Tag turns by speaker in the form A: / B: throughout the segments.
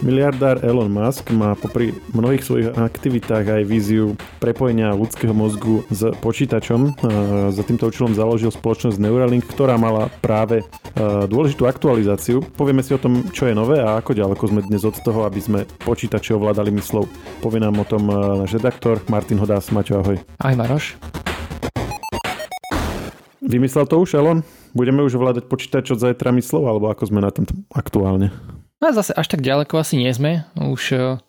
A: Miliardár Elon Musk má popri mnohých svojich aktivitách aj víziu prepojenia ľudského mozgu s počítačom. Za týmto účelom založil spoločnosť Neuralink, ktorá mala práve dôležitú aktualizáciu. Povieme si o tom, čo je nové a ako ďaleko sme dnes od toho, aby sme počítače ovládali myslou. Povie nám o tom náš redaktor Martin Hodás. Maťo, ahoj.
B: Aj Maroš.
A: Vymyslel to už Elon? Budeme už ovládať počítač od zajtra myslov, alebo ako sme na tom aktuálne?
B: No zase až tak ďaleko asi nie sme. Už, e,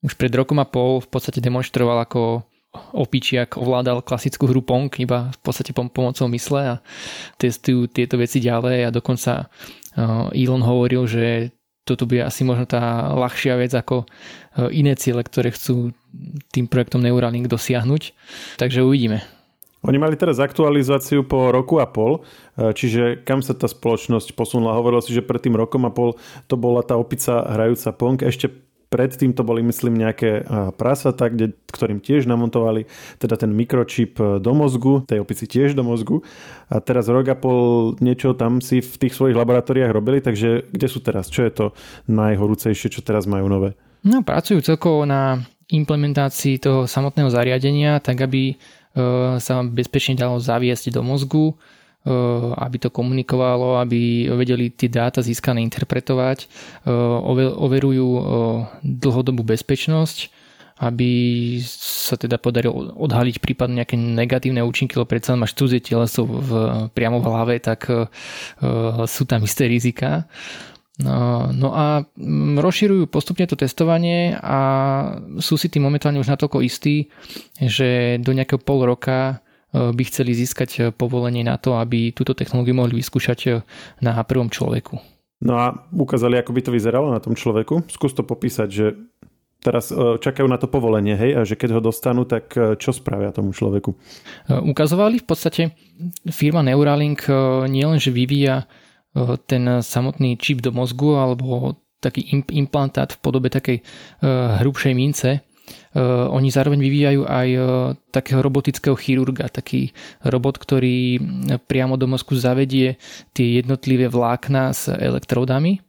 B: už pred rokom a pol v podstate demonstroval, ako opičiak ovládal klasickú hru Pong iba v podstate pom- pomocou mysle a testujú tieto veci ďalej a dokonca uh, Elon hovoril, že toto bude asi možno tá ľahšia vec ako uh, iné ciele, ktoré chcú tým projektom Neuralink dosiahnuť. Takže uvidíme.
A: Oni mali teraz aktualizáciu po roku a pol, e, čiže kam sa tá spoločnosť posunula? Hovorilo si, že pred tým rokom a pol to bola tá opica hrajúca Pong. Ešte predtým to boli, myslím, nejaké e, prasata, ktorým tiež namontovali teda ten mikročip e, do mozgu, tej opici tiež do mozgu. A teraz rok a pol niečo tam si v tých svojich laboratóriách robili, takže kde sú teraz? Čo je to najhorúcejšie, čo teraz majú nové?
B: No, pracujú celkovo na implementácii toho samotného zariadenia, tak aby sa bezpečne dalo zaviesť do mozgu, eh, aby to komunikovalo, aby vedeli tie dáta získané interpretovať, eh, overujú dlhodobú bezpečnosť, aby sa teda podarilo odhaliť prípadne nejaké negatívne účinky, lebo predsa máš cudzie teleso v, priamo v hlave, tak sú tam isté rizika. No, no a mm, rozširujú postupne to testovanie a sú si tým momentálne už natoľko istí, že do nejakého pol roka e, by chceli získať e, povolenie na to, aby túto technológiu mohli vyskúšať e, na prvom človeku.
A: No a ukázali, ako by to vyzeralo na tom človeku. Skús to popísať, že teraz čakajú na to povolenie, hej, a že keď ho dostanú, tak čo spravia tomu človeku?
B: Ukazovali v podstate firma Neuralink nielenže vyvíja ten samotný čip do mozgu alebo taký implantát v podobe takej eh, hrubšej mince. Eh, oni zároveň vyvíjajú aj takého robotického chirurga, taký robot, ktorý priamo do mozgu zavedie tie jednotlivé vlákna s elektródami,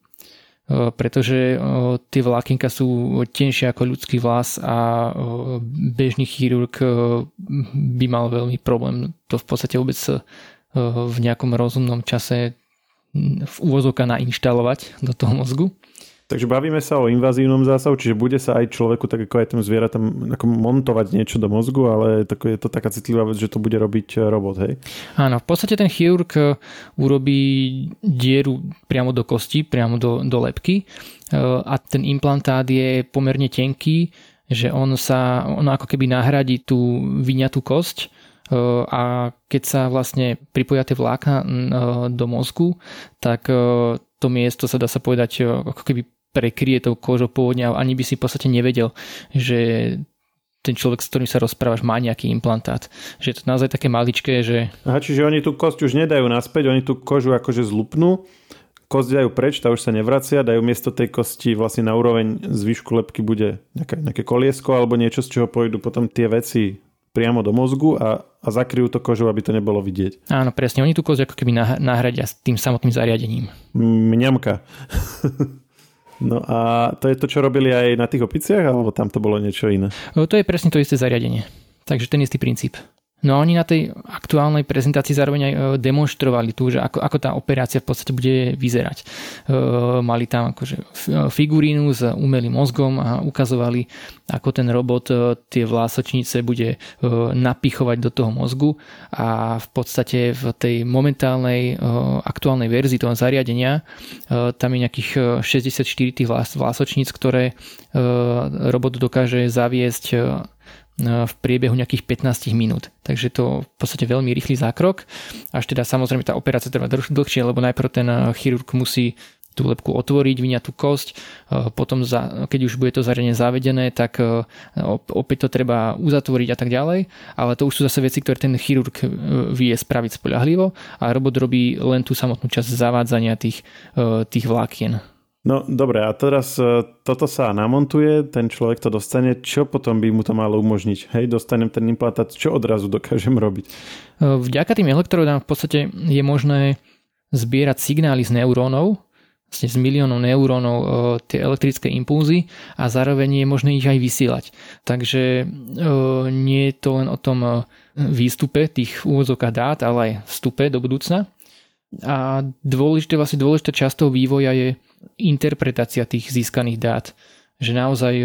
B: pretože tie vlákinka sú tenšie ako ľudský vlas a bežný chirurg by mal veľmi problém to v podstate vôbec v nejakom rozumnom čase v úvozovka nainštalovať do toho mozgu.
A: Takže bavíme sa o invazívnom zásahu, čiže bude sa aj človeku, tak ako aj tým zvieratám, ako montovať niečo do mozgu, ale je to taká citlivá vec, že to bude robiť e, robot, hej?
B: Áno, v podstate ten chirurg e, urobí dieru priamo do kosti, priamo do, do lepky e, a ten implantát je pomerne tenký, že on sa, on ako keby nahradí tú vyňatú kosť a keď sa vlastne pripoja tie vlákna do mozgu, tak to miesto sa dá sa povedať ako keby prekrie tou kožou pôvodne a ani by si v podstate nevedel, že ten človek, s ktorým sa rozprávaš, má nejaký implantát. Že je to naozaj také maličké, že...
A: Aha, čiže oni tú kosť už nedajú naspäť, oni tú kožu akože zlupnú, kosť dajú preč, tá už sa nevracia, dajú miesto tej kosti vlastne na úroveň zvyšku lepky bude nejaké, nejaké koliesko alebo niečo, z čoho pôjdu potom tie veci priamo do mozgu a, a zakryjú to kožou, aby to nebolo vidieť.
B: Áno, presne. Oni tú kožu ako keby nahradia s tým samotným zariadením.
A: Mňamka. no a to je to, čo robili aj na tých opiciach, alebo tam to bolo niečo iné?
B: To je presne to isté zariadenie. Takže ten istý princíp. No a oni na tej aktuálnej prezentácii zároveň aj e, demonstrovali tu, že ako, ako tá operácia v podstate bude vyzerať. E, mali tam akože e, figurínu s umelým mozgom a ukazovali, ako ten robot tie vlásočnice bude napichovať do toho mozgu a v podstate v tej momentálnej aktuálnej verzii toho zariadenia tam je nejakých 64 tých vlásočníc, ktoré robot dokáže zaviesť v priebehu nejakých 15 minút. Takže to v podstate veľmi rýchly zákrok. Až teda samozrejme tá operácia trvá dlhšie, lebo najprv ten eh, chirurg musí tú lepku otvoriť, vyňať tú kosť, eh, potom za, keď už bude to zariadenie zavedené, tak opäť to treba uzatvoriť a tak ďalej, ale to už sú zase veci, ktoré ten chirurg vie spraviť spolahlivo a robot robí len tú samotnú časť zavádzania tých, tých vlákien.
A: No dobre, a teraz e, toto sa namontuje, ten človek to dostane, čo potom by mu to malo umožniť? Hej, dostanem ten implantát, čo odrazu dokážem robiť? E,
B: vďaka tým elektrodám v podstate je možné zbierať signály z neurónov, vlastne z miliónov neurónov tie elektrické impulzy a zároveň je možné ich aj vysielať. Takže nie je to len o tom výstupe tých úvodzovkách dát, ale aj vstupe do budúcna. A dôležité, vlastne dôležitá časť toho vývoja je interpretácia tých získaných dát. Že naozaj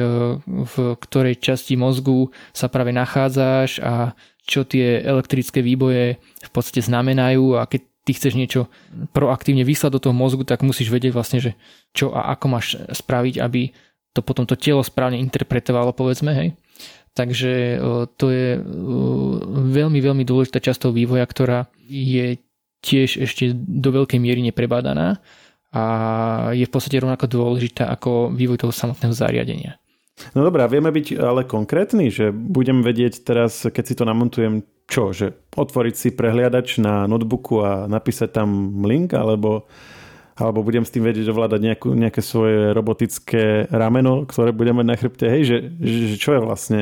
B: v ktorej časti mozgu sa práve nachádzaš a čo tie elektrické výboje v podstate znamenajú a keď ty chceš niečo proaktívne vyslať do toho mozgu, tak musíš vedieť vlastne, že čo a ako máš spraviť, aby to potom to telo správne interpretovalo, povedzme, hej. Takže e, to je e, veľmi, veľmi dôležitá časť toho vývoja, ktorá je tiež ešte do veľkej miery neprebádaná a je v podstate rovnako dôležitá ako vývoj toho samotného zariadenia.
A: No dobrá, vieme byť ale konkrétni, že budem vedieť teraz, keď si to namontujem, čo, že otvoriť si prehliadač na notebooku a napísať tam link, alebo, alebo budem s tým vedieť ovládať nejakú, nejaké svoje robotické rameno, ktoré budeme mať na chrbte. Hej, že, že čo je vlastne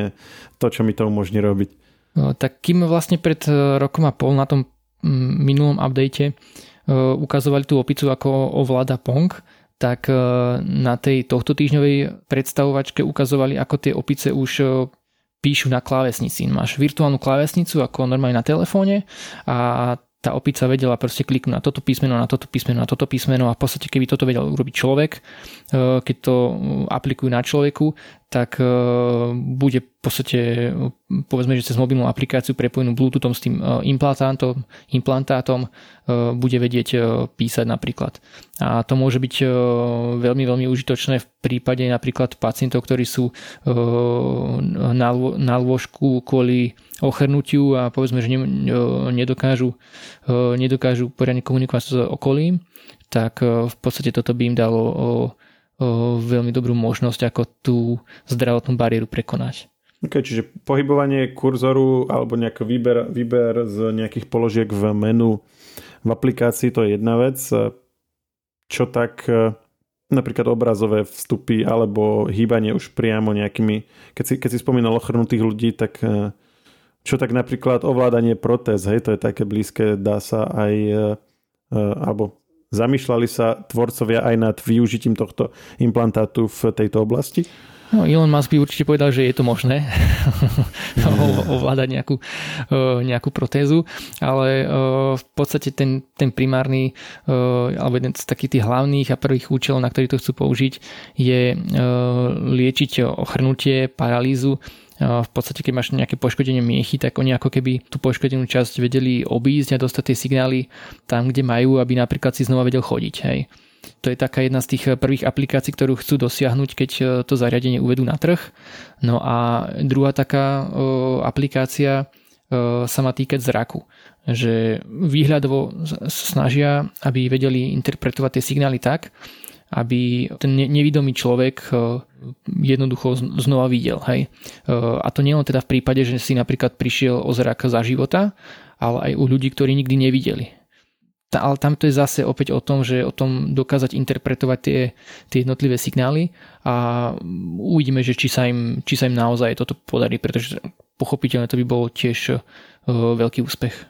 A: to, čo mi to umožní robiť?
B: No, tak kým vlastne pred rokom a pol na tom minulom update e, ukazovali tú opicu, ako ovláda Pong, tak e, na tej tohto týždňovej predstavovačke ukazovali, ako tie opice už e, píšu na klávesnici. Máš virtuálnu klávesnicu ako normálne na telefóne a tá opica vedela proste kliknúť na toto písmeno, na toto písmeno, na toto písmeno a v podstate keby toto vedel urobiť človek, keď to aplikujú na človeku, tak bude v podstate, povedzme, že cez mobilnú aplikáciu prepojenú Bluetoothom s tým implantátom, implantátom bude vedieť písať napríklad. A to môže byť veľmi, veľmi užitočné v prípade napríklad pacientov, ktorí sú na lôžku kvôli ochrnutiu a povedzme, že nedokážu, nedokážu poriadne komunikovať s okolím, tak v podstate toto by im dalo veľmi dobrú možnosť, ako tú zdravotnú bariéru prekonať.
A: Ok, čiže pohybovanie kurzoru alebo nejaký výber, výber z nejakých položiek v menu v aplikácii to je jedna vec. Čo tak e, napríklad obrazové vstupy alebo hýbanie už priamo nejakými, keď si, keď si spomínal ochrnutých ľudí, tak e, čo tak napríklad ovládanie protéz, hej, to je také blízke, dá sa aj e, alebo Zamýšľali sa tvorcovia aj nad využitím tohto implantátu v tejto oblasti?
B: No, Elon Musk by určite povedal, že je to možné ovládať nejakú, nejakú protézu, ale v podstate ten, ten primárny alebo jeden z takých tých hlavných a prvých účelov, na ktorý to chcú použiť, je liečiť ochrnutie, paralýzu v podstate keď máš nejaké poškodenie miechy, tak oni ako keby tú poškodenú časť vedeli obísť a dostať tie signály tam, kde majú, aby napríklad si znova vedel chodiť. Hej. To je taká jedna z tých prvých aplikácií, ktorú chcú dosiahnuť, keď e, to zariadenie uvedú na trh. No a druhá taká o, aplikácia sa má týkať zraku. Že výhľadovo snažia, aby vedeli interpretovať tie signály tak, aby ten nevidomý človek e, jednoducho znova videl. Hej. E, a to nielen teda v prípade, že si napríklad prišiel o zrak za života, ale aj u ľudí, ktorí nikdy nevideli. Ale tam to je zase opäť o tom, že o tom dokázať interpretovať tie, tie jednotlivé signály a uvidíme, že či sa im, či sa im naozaj toto podarí, pretože pochopiteľne to by bol tiež uh, veľký úspech.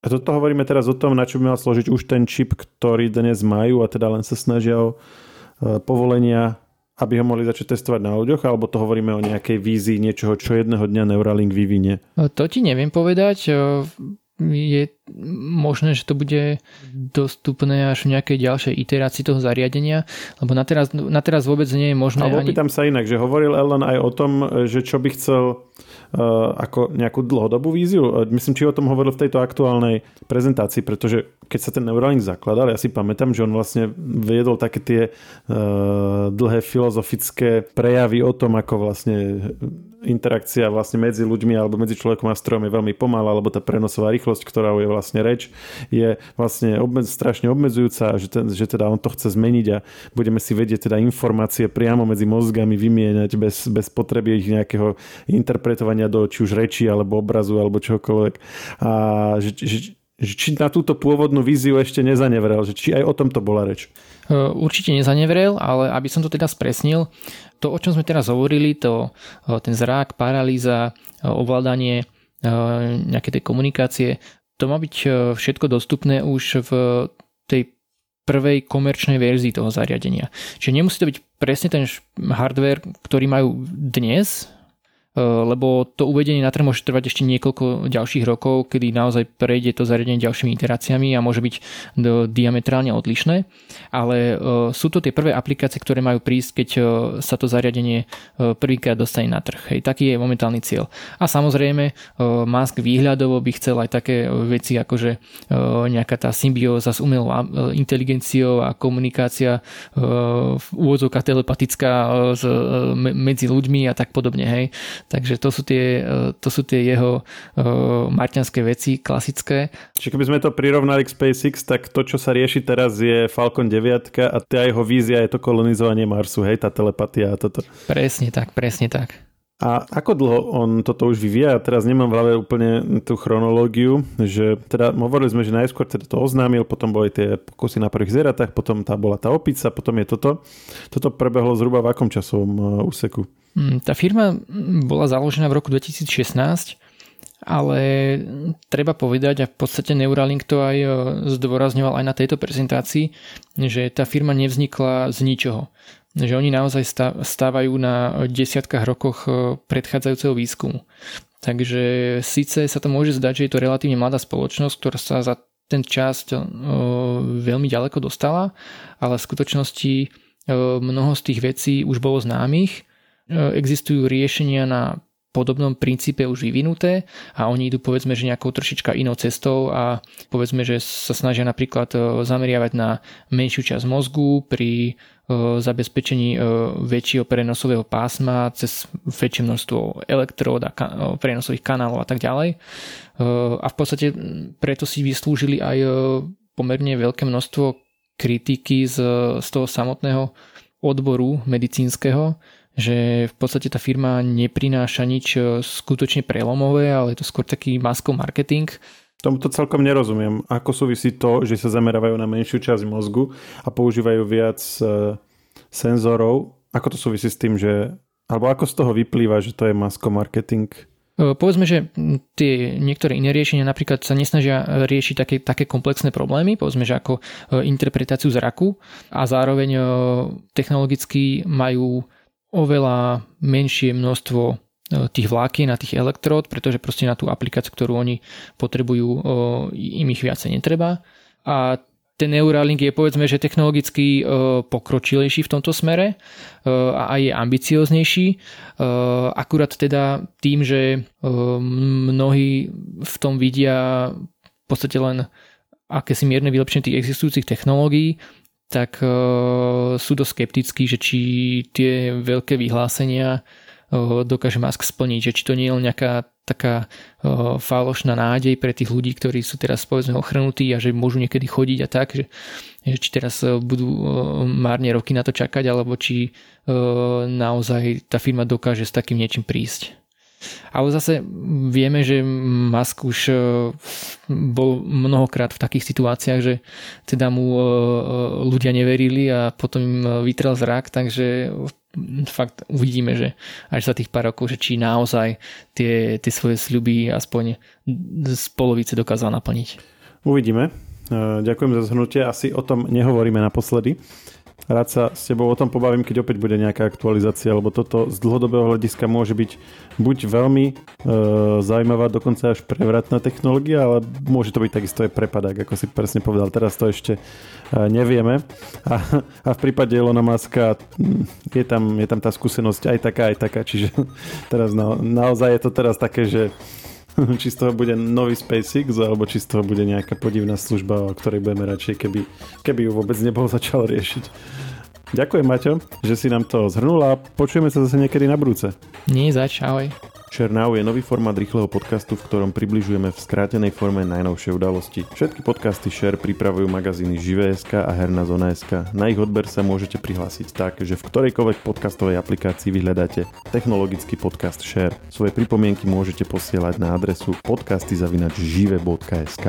A: A toto hovoríme teraz o tom, na čo by mal slúžiť už ten čip, ktorý dnes majú a teda len sa snažia o e, povolenia, aby ho mohli začať testovať na ľuďoch, alebo to hovoríme o nejakej vízii niečoho, čo jedného dňa Neuralink vyvinie?
B: No, to ti neviem povedať. E, je možné, že to bude dostupné až v nejakej ďalšej iterácii toho zariadenia, lebo na teraz, na teraz vôbec nie je možné...
A: Alebo ani... pýtam sa inak, že hovoril Elon aj o tom, že čo by chcel ako nejakú dlhodobú víziu. Eh, myslím, či o tom hovoril v tejto aktuálnej prezentácii, pretože keď sa ten Neuralink zakladal, ja si pamätám, že on vlastne viedol také tie uh, dlhé filozofické prejavy o tom, ako vlastne interakcia vlastne medzi ľuďmi alebo medzi človekom a strojom je veľmi pomalá, lebo tá prenosová rýchlosť, ktorá je vlastne reč, je vlastne obmedz, strašne obmedzujúca, že, ten, že teda on to chce zmeniť a budeme si vedieť teda informácie priamo medzi mozgami vymieňať bez, bez potreby ich nejakého interpretovania do či už reči alebo obrazu alebo čokoľvek. A že, že, že či na túto pôvodnú víziu ešte nezanevrel, že či aj o tomto bola reč.
B: E, určite nezanevrel, ale aby som to teda spresnil, to, o čom sme teraz hovorili, to, e, ten zrák, paralýza, e, ovládanie nejaké tej komunikácie, to má byť všetko dostupné už v tej prvej komerčnej verzii toho zariadenia. Čiže nemusí to byť presne ten hardware, ktorý majú dnes, lebo to uvedenie na trh môže trvať ešte niekoľko ďalších rokov, kedy naozaj prejde to zariadenie ďalšími iteráciami a môže byť diametrálne odlišné. Ale eh, sú to tie prvé aplikácie, ktoré majú prísť, keď eh, sa to zariadenie prvýkrát dostane na trh. Hej, taký je momentálny cieľ. A samozrejme, Musk výhľadovo by chcel aj také veci ako že nejaká tá symbióza s umelou inteligenciou a komunikácia v úvodzovkách telepatická medzi ľuďmi a tak podobne. Hej Takže to sú tie, e, to sú tie jeho e, marťanské veci, klasické.
A: Čiže keby sme to prirovnali k SpaceX, tak to, čo sa rieši teraz je Falcon 9 a tá jeho vízia je to kolonizovanie Marsu, hej, tá telepatia a toto.
B: Presne tak, presne tak.
A: A ako dlho on toto už vyvíja? Ja teraz nemám v hlave úplne tú chronológiu, že teda hovorili sme, že najskôr teda to oznámil, potom boli tie pokusy na prvých zvieratách, potom tá bola tá opica, potom je toto. Toto prebehlo zhruba v akom časovom e, úseku?
B: Mm, tá firma bola založená v roku 2016, ale treba povedať, a v podstate Neuralink to aj e, zdôrazňoval aj na tejto prezentácii, že tá firma nevznikla z ničoho. Že oni naozaj stávajú na desiatkách rokoch e, predchádzajúceho výskumu. Takže síce sa to môže zdať, že je to relatívne mladá spoločnosť, ktorá sa za ten čas e, veľmi ďaleko dostala, ale v skutočnosti mnoho z tých vecí už bolo známych existujú riešenia na podobnom princípe už vyvinuté a oni idú povedzme, že nejakou trošička inou cestou a povedzme, že sa snažia napríklad e, zameriavať na menšiu časť mozgu pri e, zabezpečení väčšieho prenosového pásma cez väčšie množstvo elektród a prenosových kanálov a tak ďalej. A v podstate preto si vyslúžili aj pomerne veľké množstvo kritiky z, z toho samotného odboru medicínskeho, že v podstate tá firma neprináša nič e, skutočne prelomové, ale je to skôr taký maskov marketing.
A: Tomuto celkom nerozumiem. Ako súvisí to, že sa zamerávajú na menšiu časť mozgu a používajú viac e, senzorov? Ako to súvisí s tým, že... Alebo ako z toho vyplýva, že to je masko marketing?
B: E, povedzme, že tie niektoré iné riešenia napríklad sa nesnažia riešiť také, také komplexné problémy, povedzme, že ako interpretáciu zraku a zároveň technologicky majú oveľa menšie množstvo e, tých vlákien a tých elektród, pretože proste na tú aplikáciu, ktorú oni potrebujú, im ich viacej netreba. A ten Neuralink je povedzme, že technologicky pokročilejší v tomto smere a aj je ambicioznejší. Akurát teda tým, že mnohí v tom vidia v podstate len akési mierne vylepšenie tých existujúcich technológií, tak uh, sú dosť skeptickí, že či tie veľké vyhlásenia uh, dokáže Musk splniť, že či to nie je len nejaká taká uh, falošná nádej pre tých ľudí, ktorí sú teraz povedzme ochrnutí a že môžu niekedy chodiť a tak, že, že či teraz budú márne roky na to čakať, alebo či naozaj tá firma dokáže s takým niečím prísť. Ale zase vieme, že Musk už e, bol mnohokrát v takých situáciách, že teda mu e, e, ľudia neverili a potom im vytrel zrak, takže fakt uvidíme, že až za tých pár rokov, že či naozaj tie, tie svoje sľuby aspoň z polovice dokázal naplniť.
A: Uvidíme. Ďakujem za zhrnutie. Asi o tom nehovoríme naposledy. Rád sa s tebou o tom pobavím, keď opäť bude nejaká aktualizácia, lebo toto z dlhodobého hľadiska môže byť buď veľmi e, zaujímavá, dokonca až prevratná technológia, ale môže to byť takisto aj prepadák, ako si presne povedal. Teraz to ešte e, nevieme. A, a v prípade Elona Muska hm, je tam, je tam tá skúsenosť aj taká, aj taká, čiže teraz na, naozaj je to teraz také, že či z toho bude nový SpaceX, alebo či z toho bude nejaká podivná služba, o ktorej budeme radšej, keby, keby ju vôbec nebol začal riešiť. Ďakujem, Maťo, že si nám to zhrnul a počujeme sa zase niekedy na budúce.
B: Nie, zač, ahoj.
A: Share Now je nový formát rýchleho podcastu, v ktorom približujeme v skrátenej forme najnovšie udalosti. Všetky podcasty Share pripravujú magazíny Živé.sk a Herná zona.sk. Na ich odber sa môžete prihlásiť tak, že v ktorejkoľvek podcastovej aplikácii vyhľadáte technologický podcast Share. Svoje pripomienky môžete posielať na adresu podcasty.žive.sk.